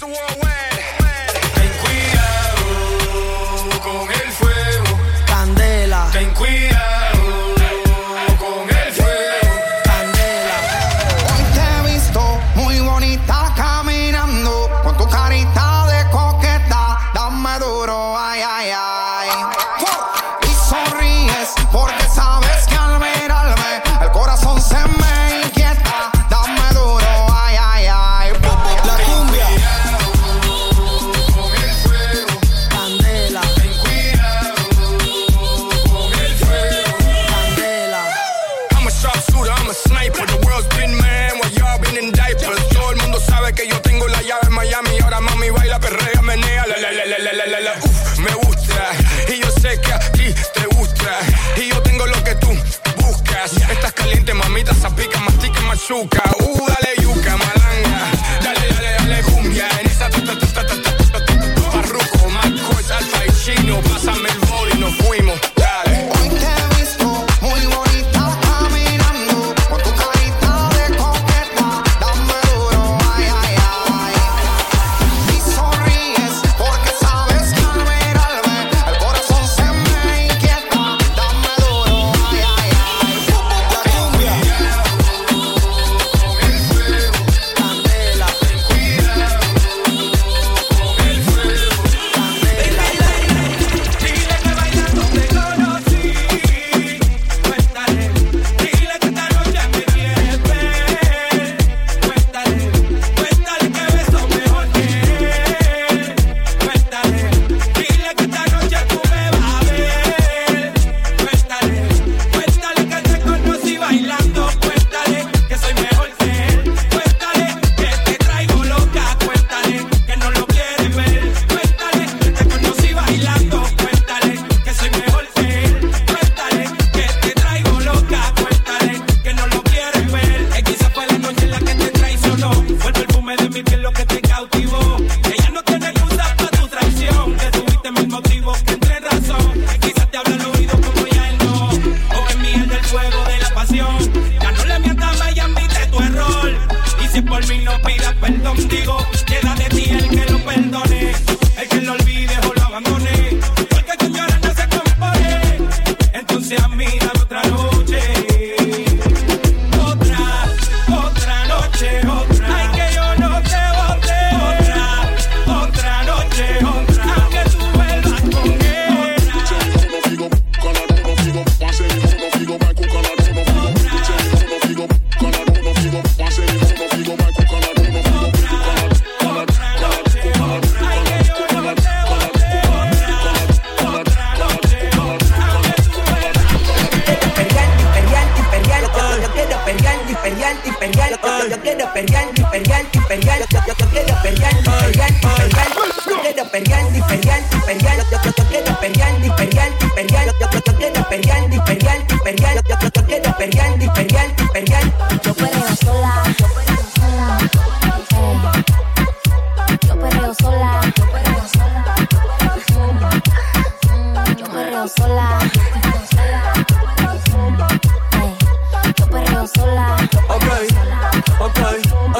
the world wide.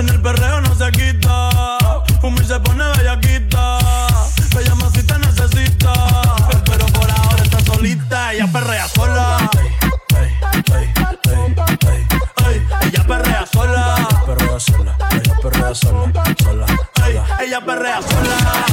En el perreo no se quita. Fumir se pone bellaquita. Me llama si te necesita. Pero por ahora está solita. Ella perrea sola. Ella perrea sola. Perrea sola. Ella perrea sola. Ella perrea sola.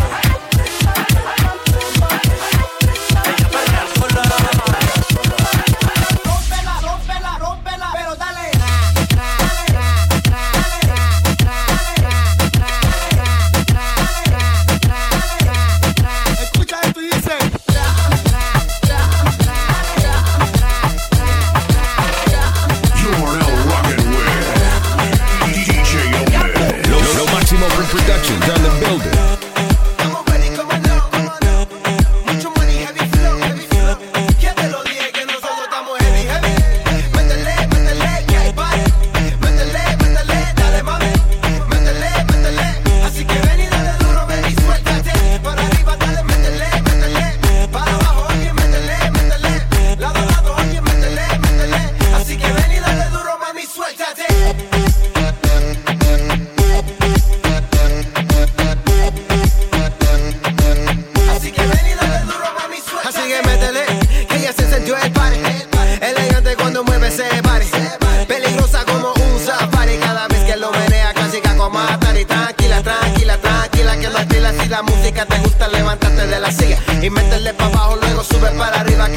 la música te gusta, levántate de la silla. Y métele para abajo, luego sube para arriba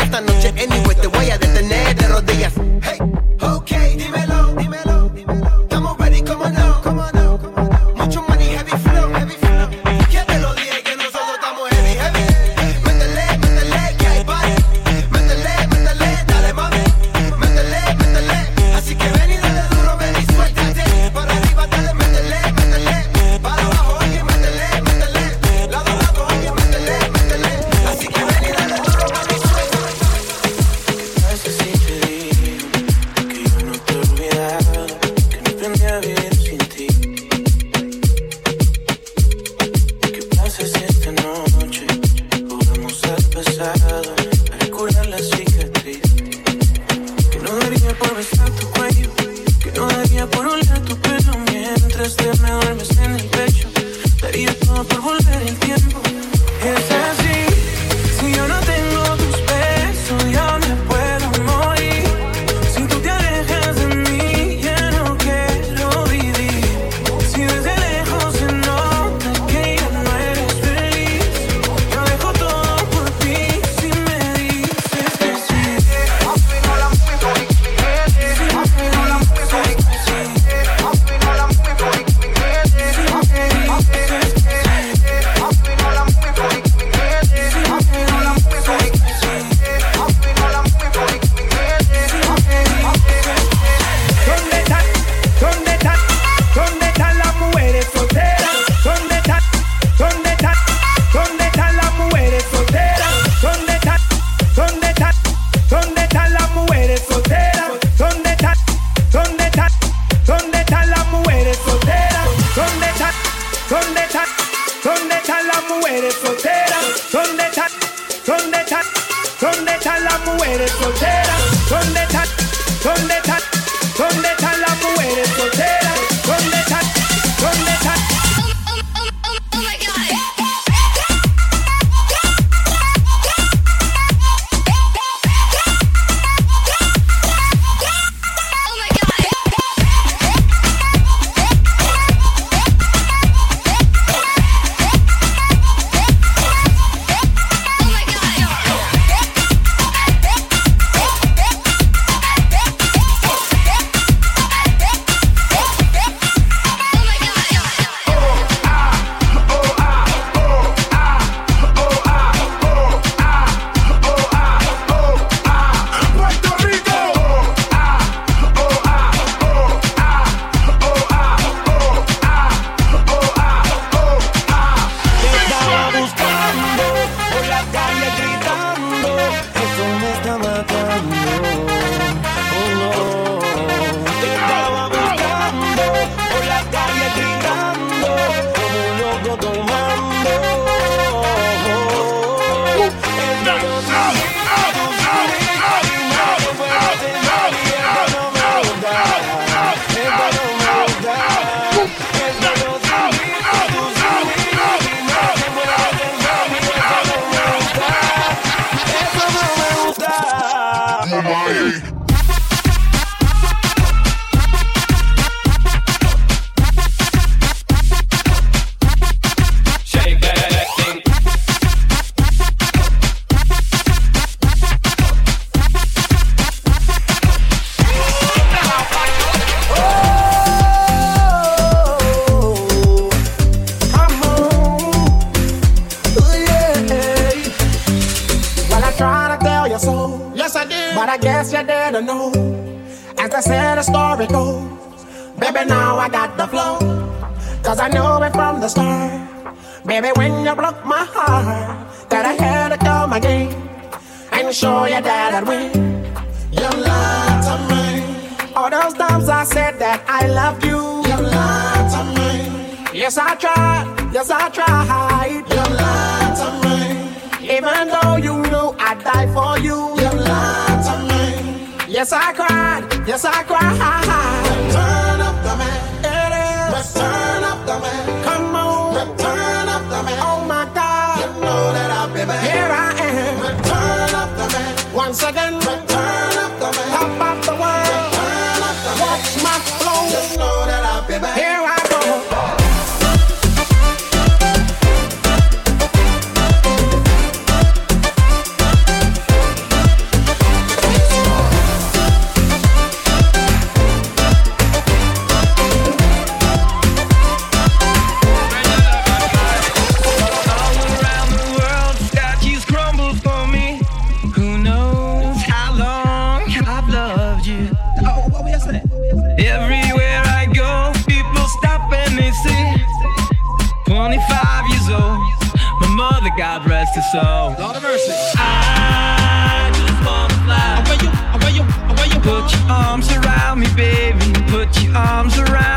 God rest his soul. Lord of mercy. I just wanna fly. You, you, you. Put your arms around me, baby. Put your arms around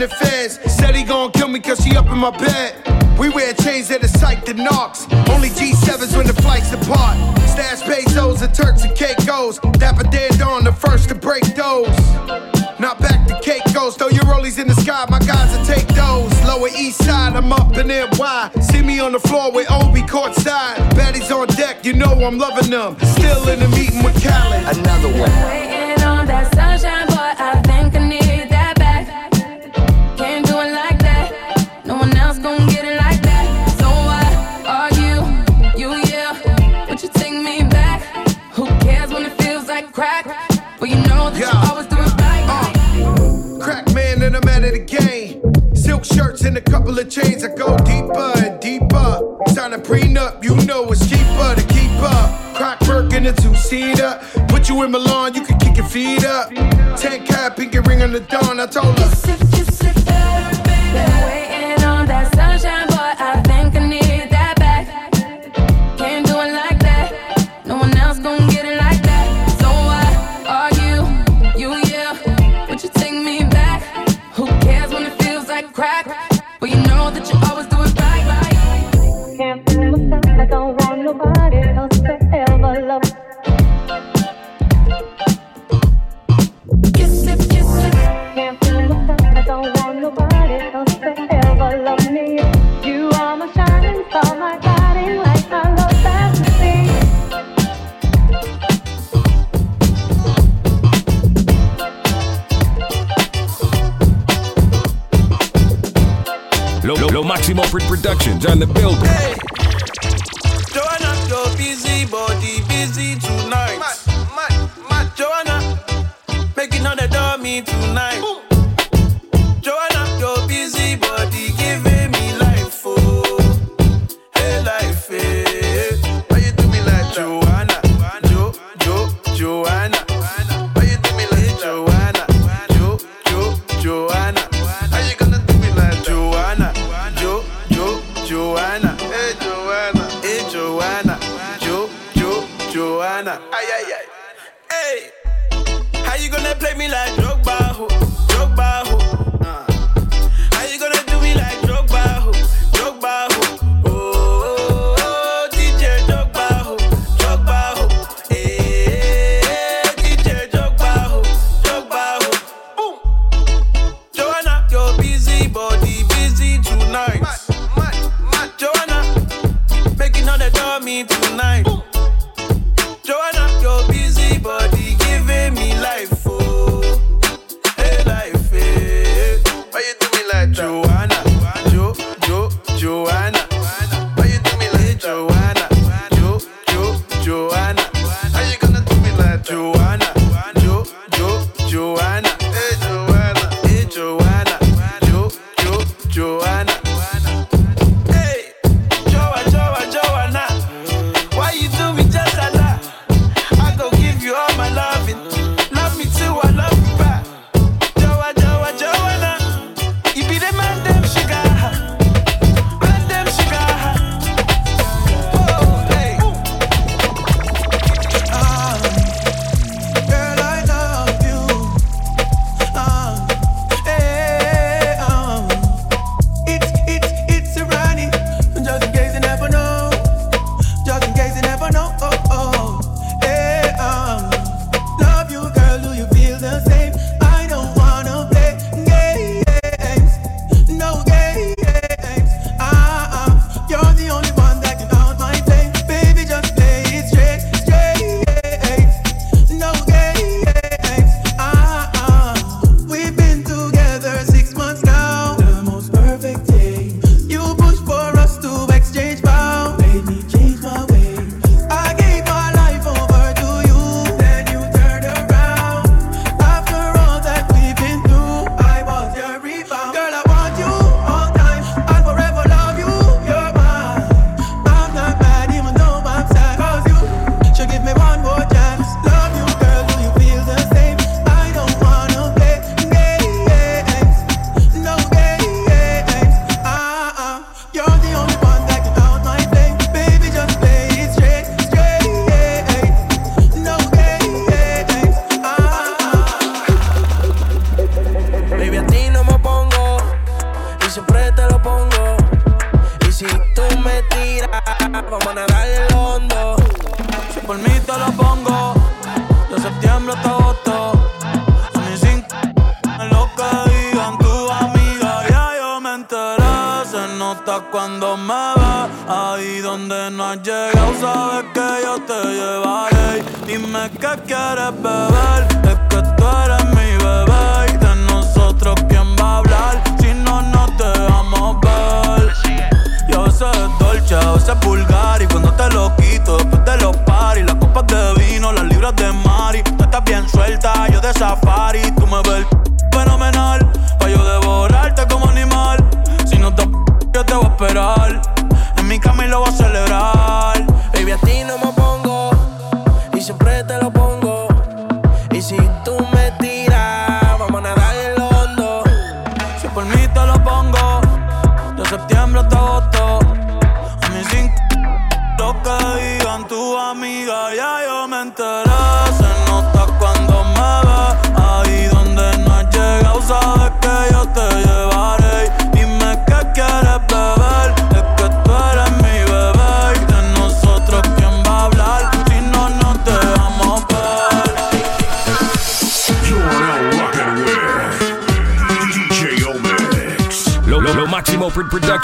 the feds. Said he gon' kill me cause she up in my bed. We wear chains that are psyched and knocks. Only G7s when the flights apart. Stash pesos and Turks and Caicos. Dapper dead on the first to break those. Not back to cake goes, throw your rollies in the sky, my guys will take those. Lower east side, I'm up in NY. See me on the floor with Obi courtside. Baddies on deck, you know I'm loving them. Still in the meeting with Khaled. Another one. a couple of chains that go deeper and deeper. Sign a prenup, you know it's cheaper to keep up. Croc work in a two seater. Put you in Milan, you can kick your feet up. Tank cap, pinky ring on the dawn. I told her.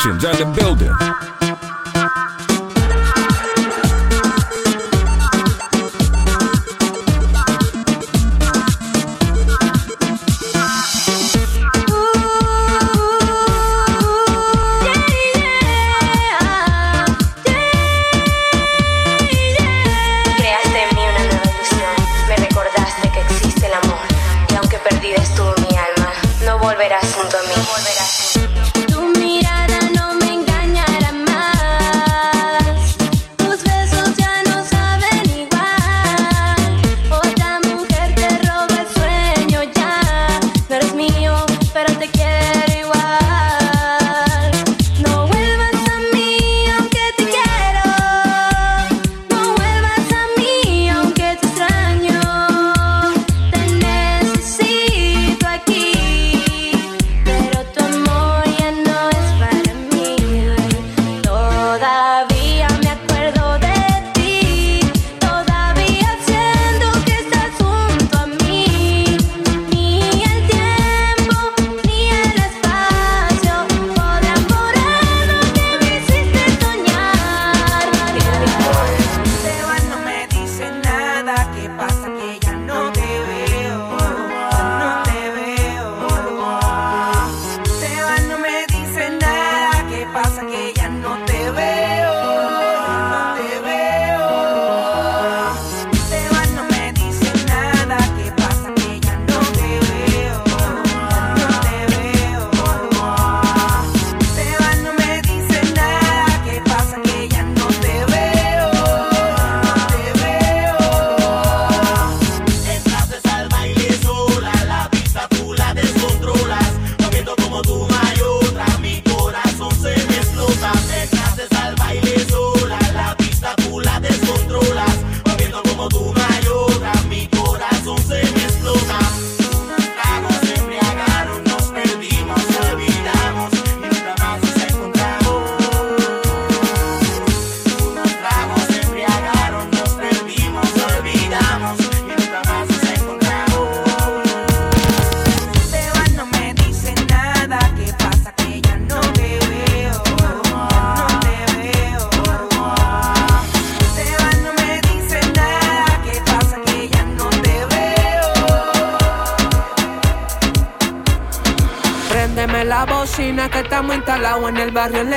And the building. aquella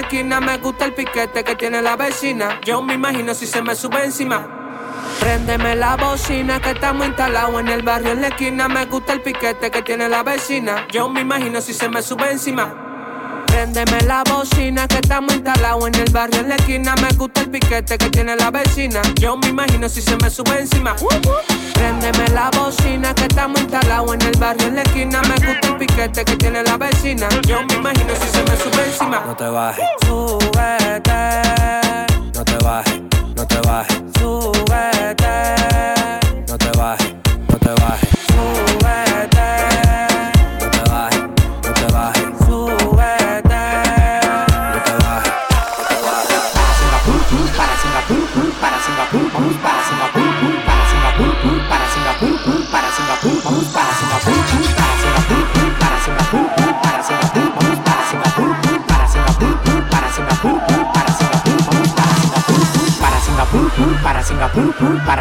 esquina. Me gusta el piquete que tiene la vecina. Yo me imagino si se me sube encima. Préndeme la bocina que estamos instalados en el barrio en la esquina. Me gusta el piquete que tiene la vecina. Yo me imagino si se me sube encima. Préndeme la bocina que estamos instalados en el barrio en la esquina. Me gusta piquete que tiene la vecina. Yo me imagino si se me sube encima. Uh. Préndeme la bocina que estamos instalados en el barrio en la esquina. Me gusta el piquete que tiene la vecina. Yo me imagino si se me sube encima. No te bajes. Uh.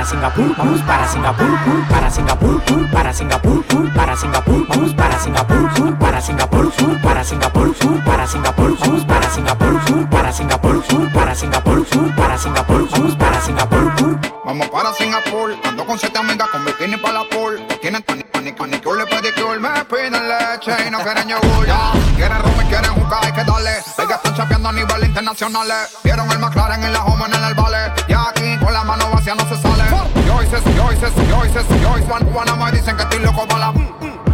Singapur, vamos para Singapur, para Singapur, para Singapur, para Singapur, vamos para Singapur, para Singapur, para Singapur, para Singapur, vamos para Singapur, para Singapur, para Singapur, para Singapur, para Singapur. Vamos para Singapur, ando con siete amigas con bikini para la pool. Tienen tani, tani, manicure, pedicure, me piden leche y no quieren yogur. Ya, quieren rum y quieren jugar, hay que darle. Ellas están champeando a nivel internacional. Vieron el McLaren en la home en el vale. Y aquí con la mano vacía no se sale. Hice, yo hice, yo hice, yo hice, one, one, me dicen que estoy loco para la.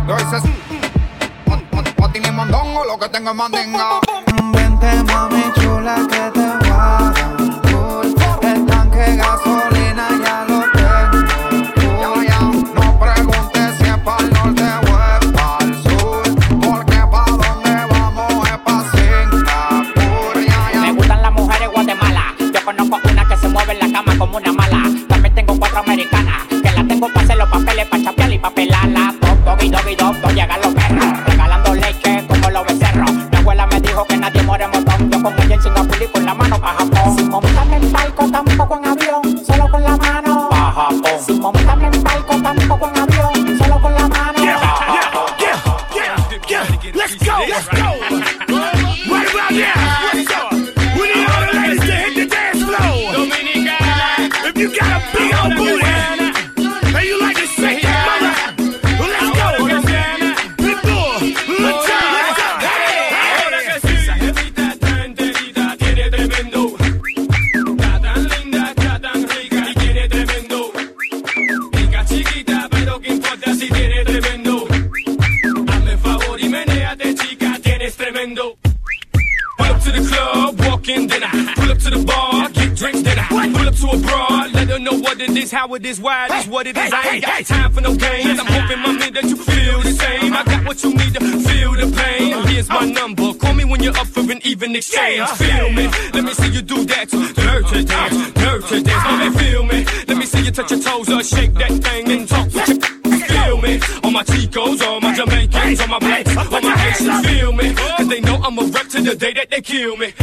Yo hice, Pati ni mondongo, lo que tengo es mandinga. Vente mami chula que te voy y para pelarla. Dog, doggy, doggy, dog, dog, llegan los perros. Regalando leche como los becerros. Mi abuela me dijo que nadie muere en botón. Yo con ella en Singapur y con la mano pa' Japón. Sin montarme en barco, tampoco en avión. Solo con la mano. Pa' Japón. Sin it is, why it is, what it is. I ain't got time for no games. I'm hoping, mommy, that you feel the same. I got what you need to feel the pain. Here's my number. Call me when you're up for an even exchange. Feel me. Let me see you do that. Dirty dance, dirty dance. Mommy, feel me. Let me see you touch your toes or shake that thing and talk with your Feel me, all my Chicos, all my Jamaicans, all my blacks, all my Haitians, feel me, cause they know I'm a wreck to the day that they kill me.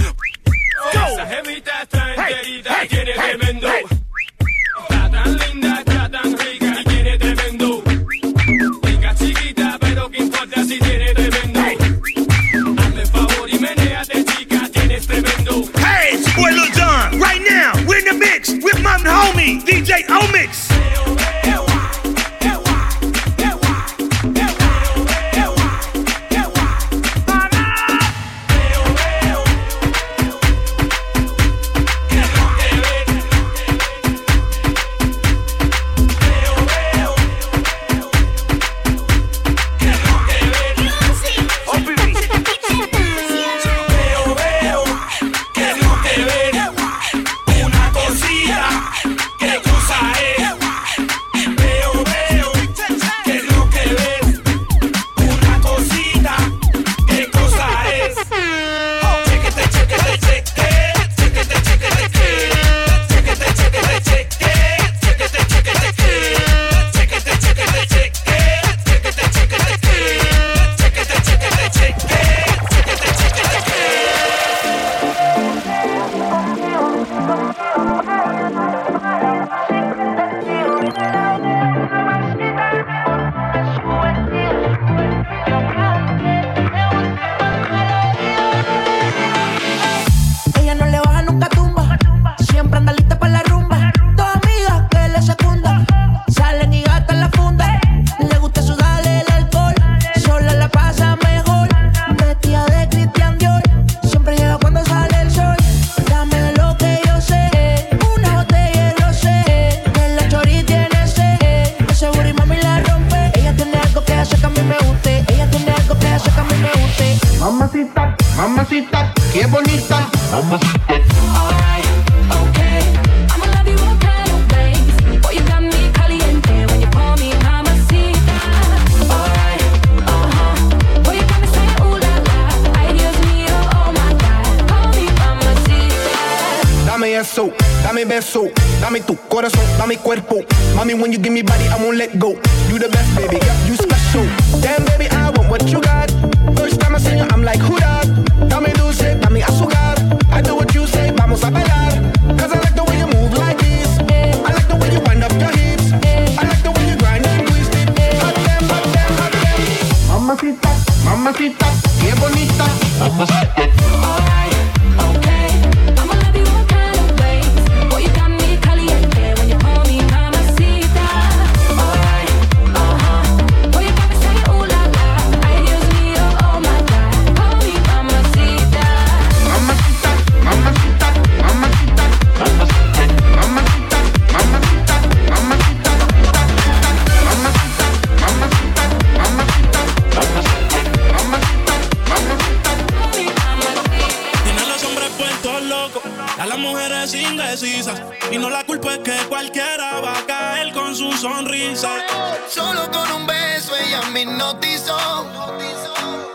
bonita, bien bonita.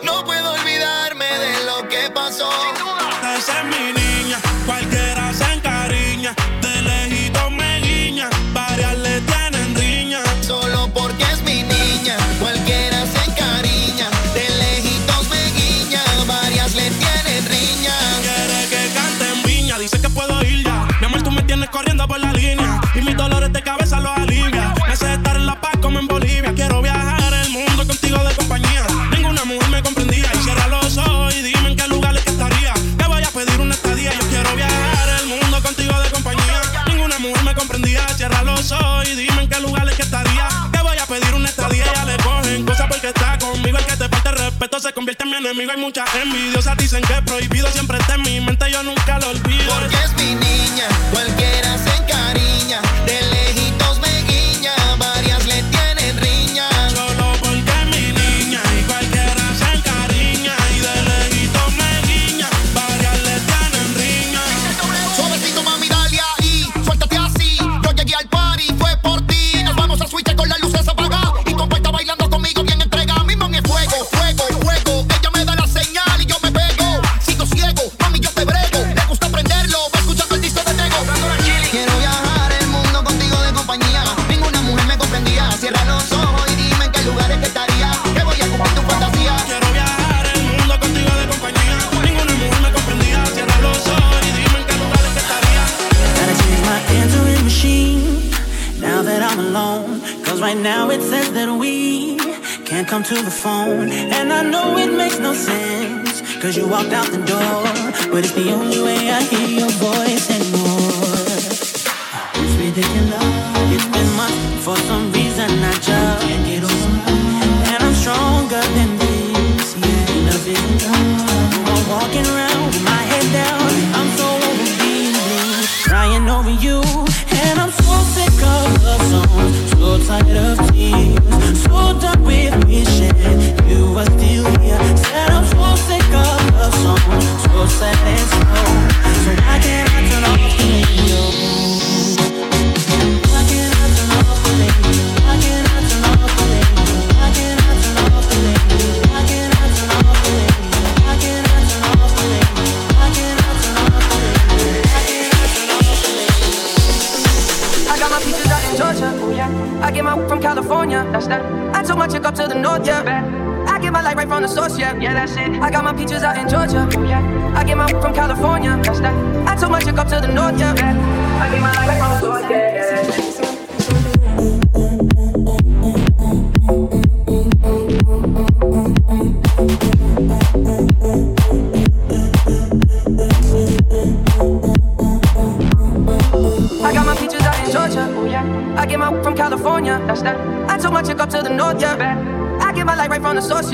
No puedo olvidarme de lo que pasó. hay muchas envidiosas. Dicen que prohibido siempre está en mi mente. Yo nunca lo olvido. Porque es mi niña, cualquier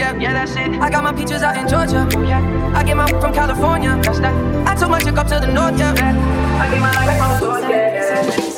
yeah, yeah, that's it. I got my peaches out in Georgia. Yeah. I get my from California. That's that. I took my chick up to the north, yeah. yeah. I get my life from the north, yeah.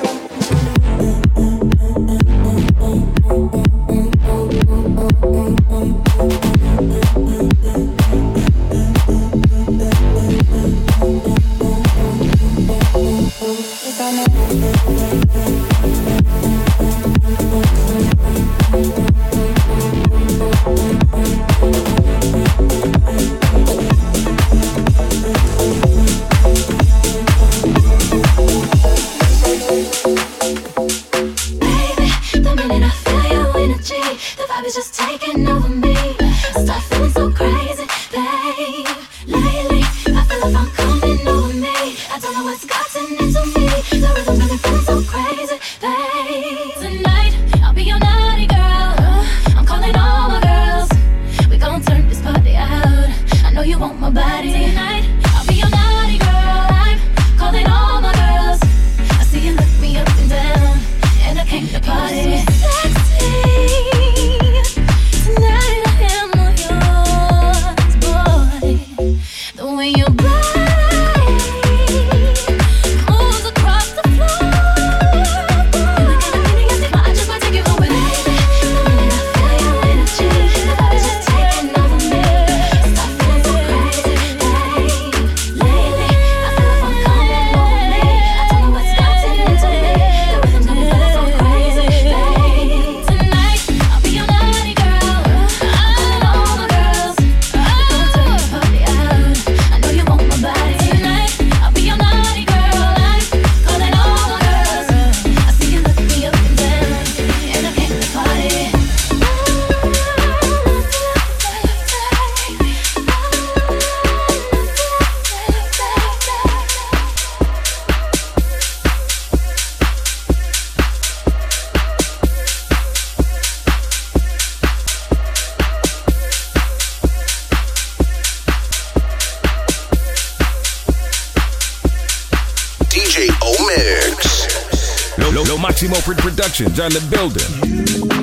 production, on the Building.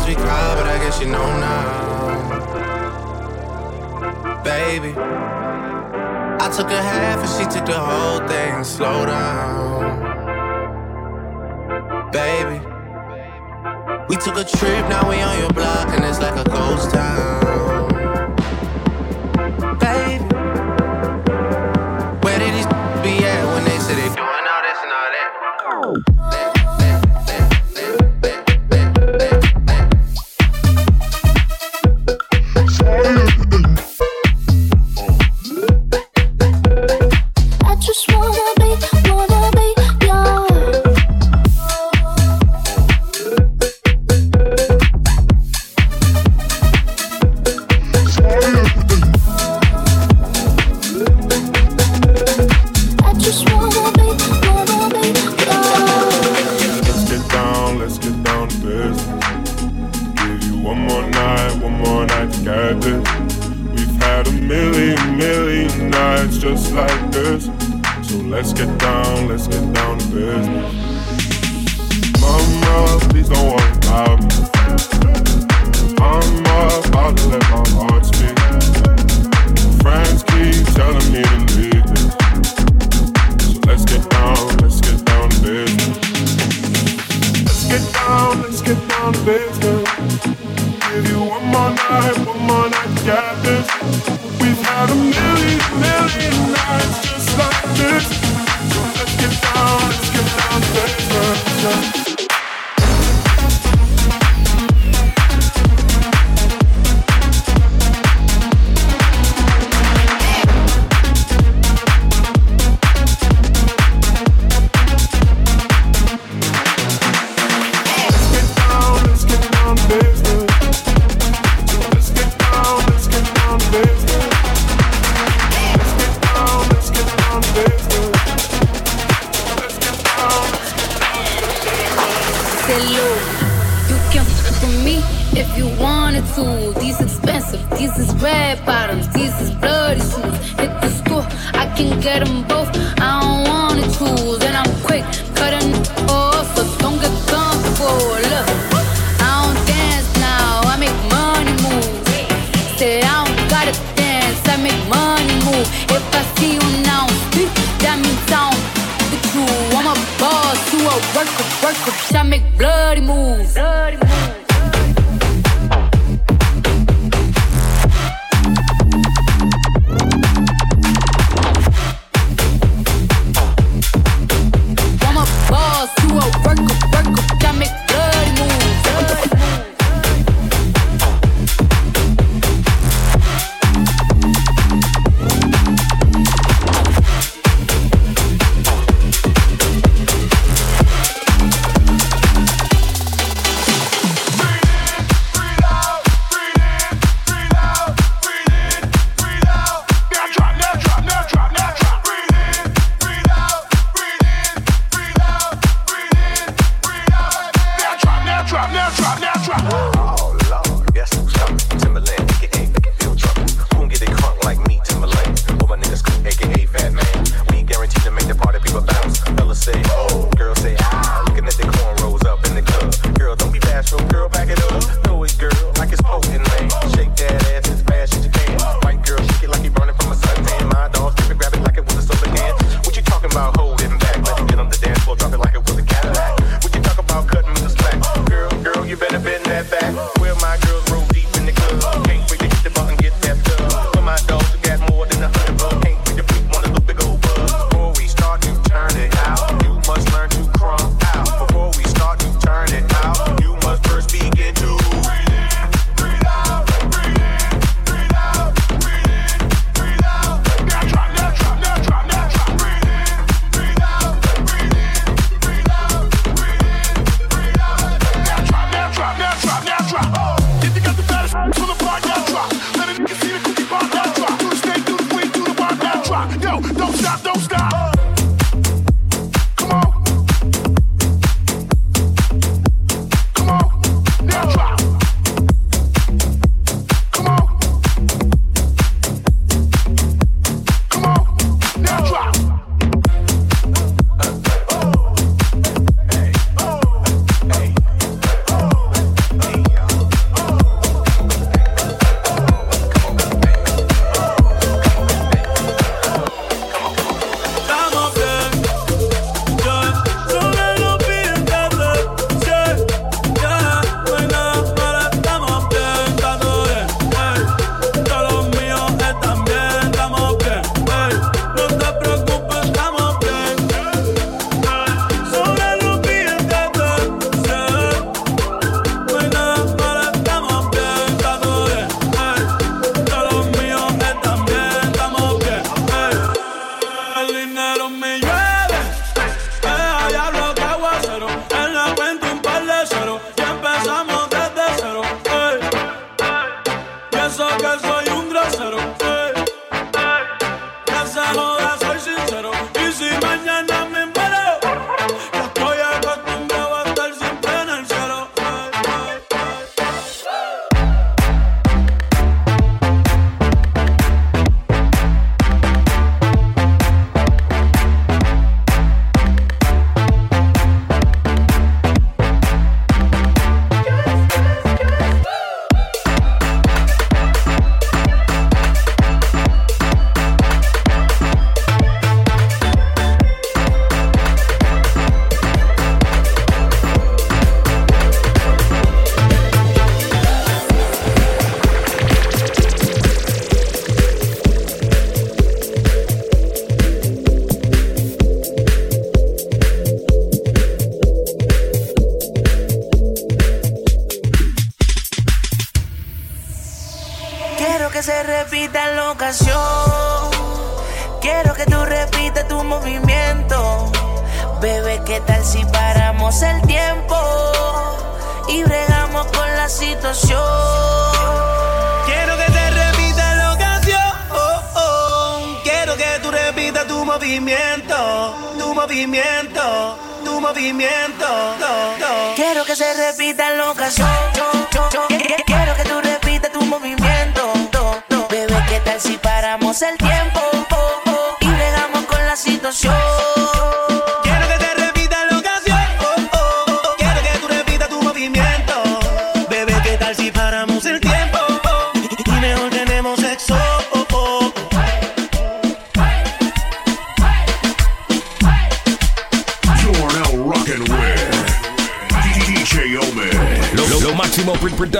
times we cried, but I guess you know now. Baby, I took a half and she took the whole thing. Slow down, baby. We took a trip, now we on your block, and it's like a ghost town.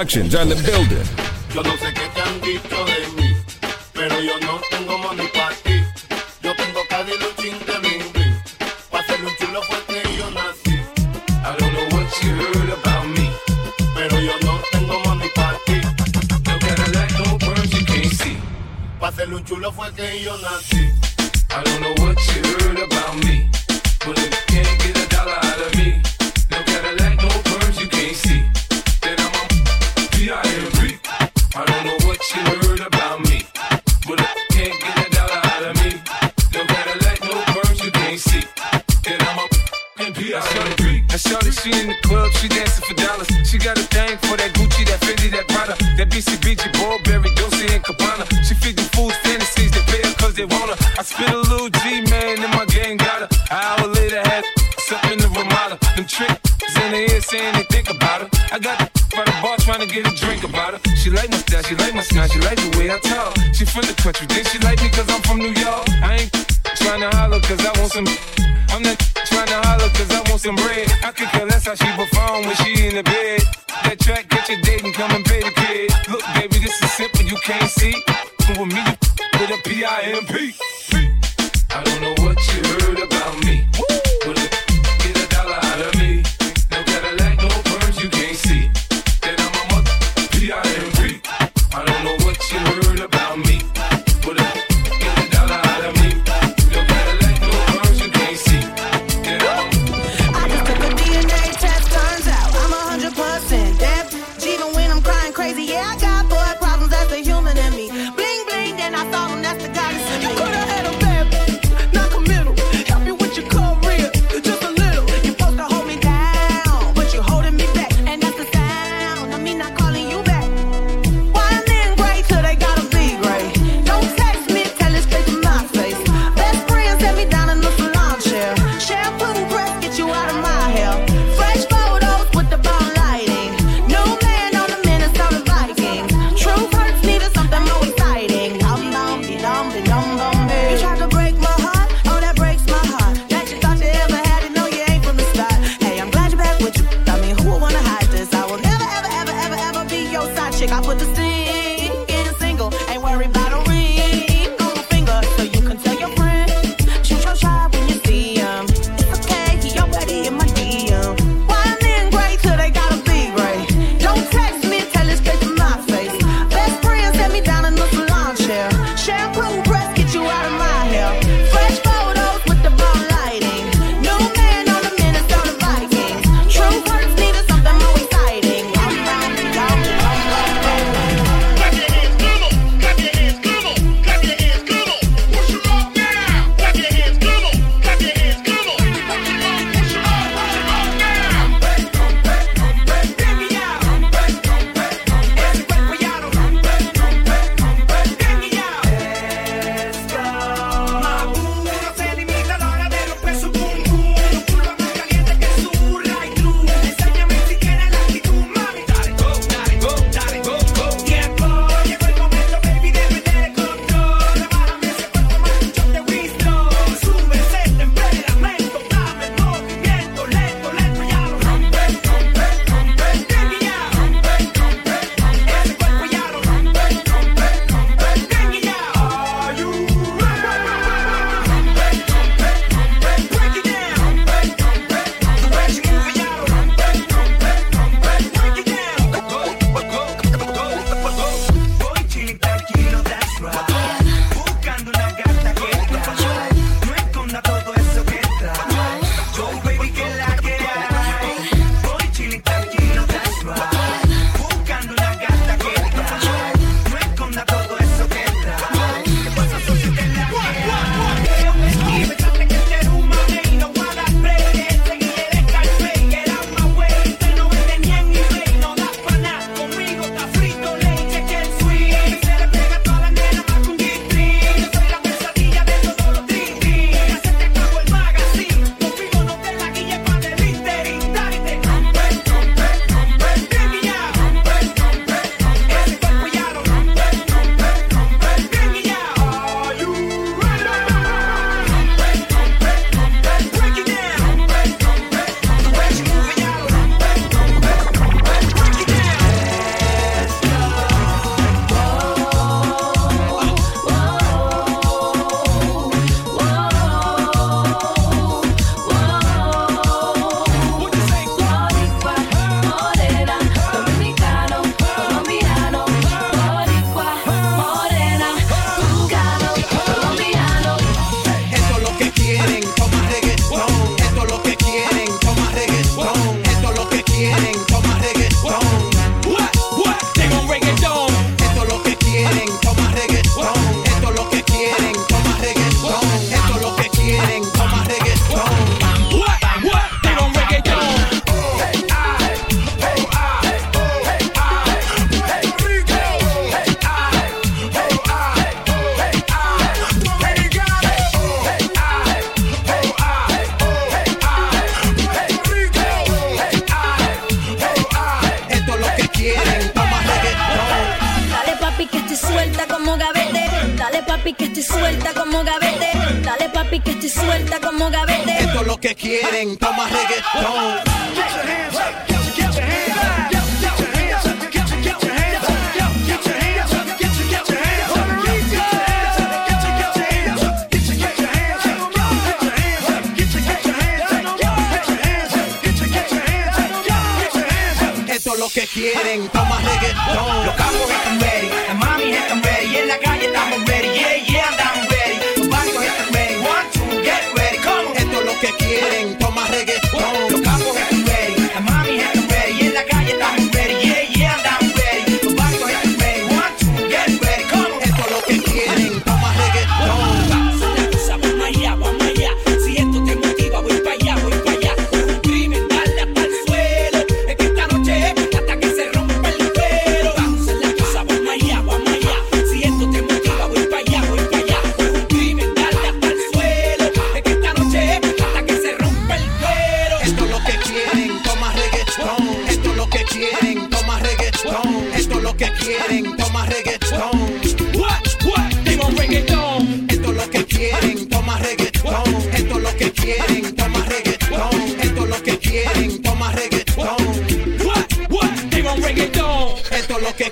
Productions on the building.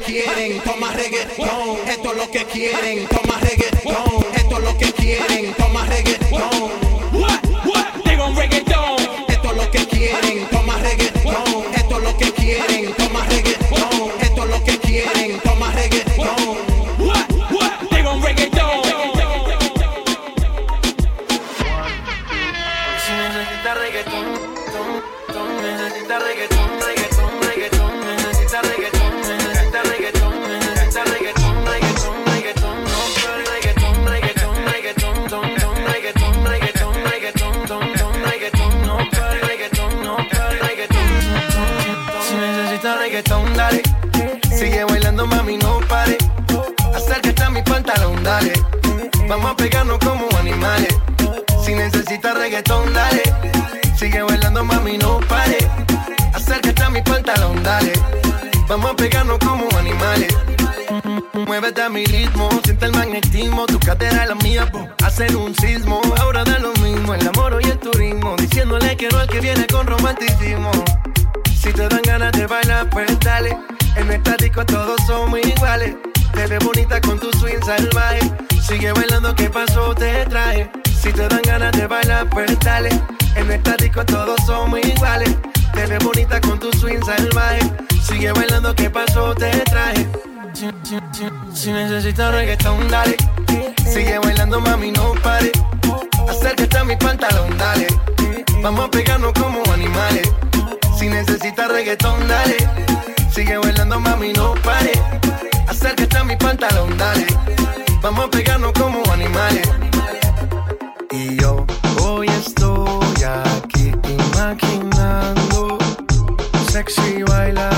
Quieren, toma reggaetón. Esto es lo que quieren, toma reggaetón. Sigue bailando, ¿qué pasó? Te traje. Si, si, si, si necesitas reggaetón, dale. Sigue bailando, mami, no pare. Acércate a mi pantalón, dale. Vamos a pegarnos como animales. Si necesitas reggaetón, dale. Sigue bailando, mami, no pare. Acércate a mi pantalón, dale. Vamos a pegarnos como animales. Y yo hoy estoy aquí imaginando. Sexy baila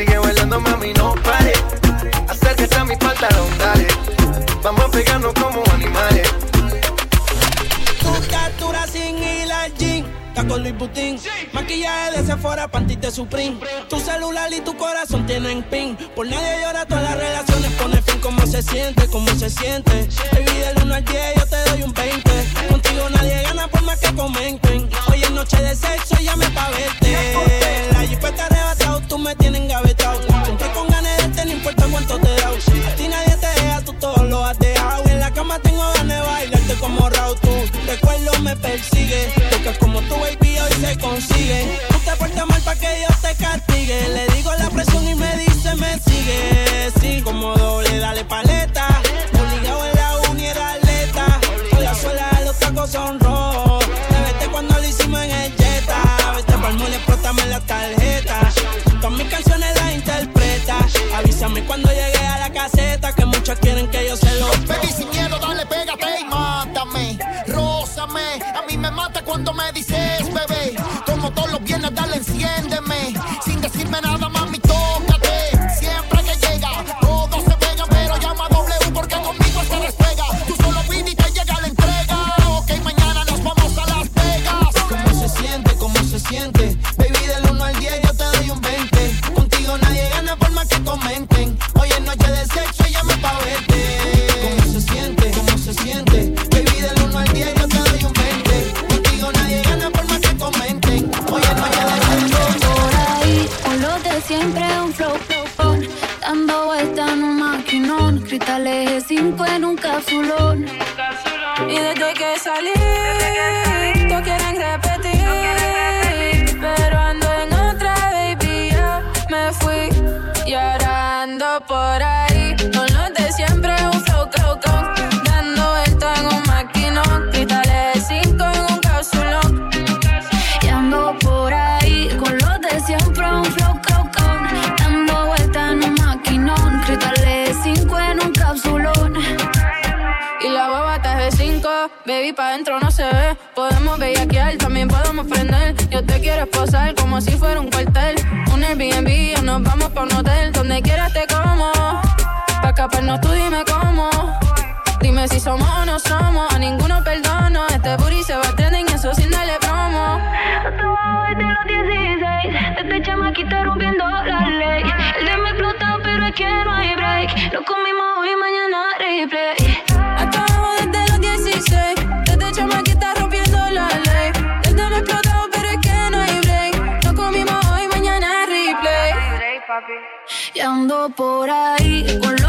Sigue bailando, mami, no pare. Acércate a mi pantalón, dale. Vamos a pegarnos como animales. Tu captura sin ir al con Luis Butín. Maquillaje de Sephora, panty de Supreme. Tu celular y tu corazón tienen pin. Por nadie llora, todas las relaciones pone fin. ¿Cómo se siente? ¿Cómo se siente? Baby, del 1 al 10 yo te doy un 20. Contigo nadie gana por más que comenten. Hoy es noche de sexo, llame pa' verte. La jipeta arrebatado, tú me tienes engavetado. Siempre con ganas de este, no importa cuánto te da. A ti nadie te deja, tú todo lo has dejado. En la cama tengo ganas de bailarte como Raúl. Tú recuerdo me persigue. Porque como tu baby hoy se consigue. Tú te portas mal pa' que Dios te castigue. Te quiero esposar como si fuera un cuartel. Un Airbnb o nos vamos pa' un hotel. Donde quieras te como. Pa' escaparnos tú dime cómo. Dime si somos o no somos. A ninguno perdón ando por ahí con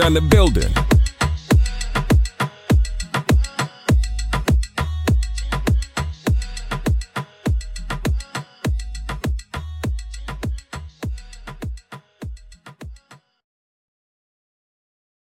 on the Bill.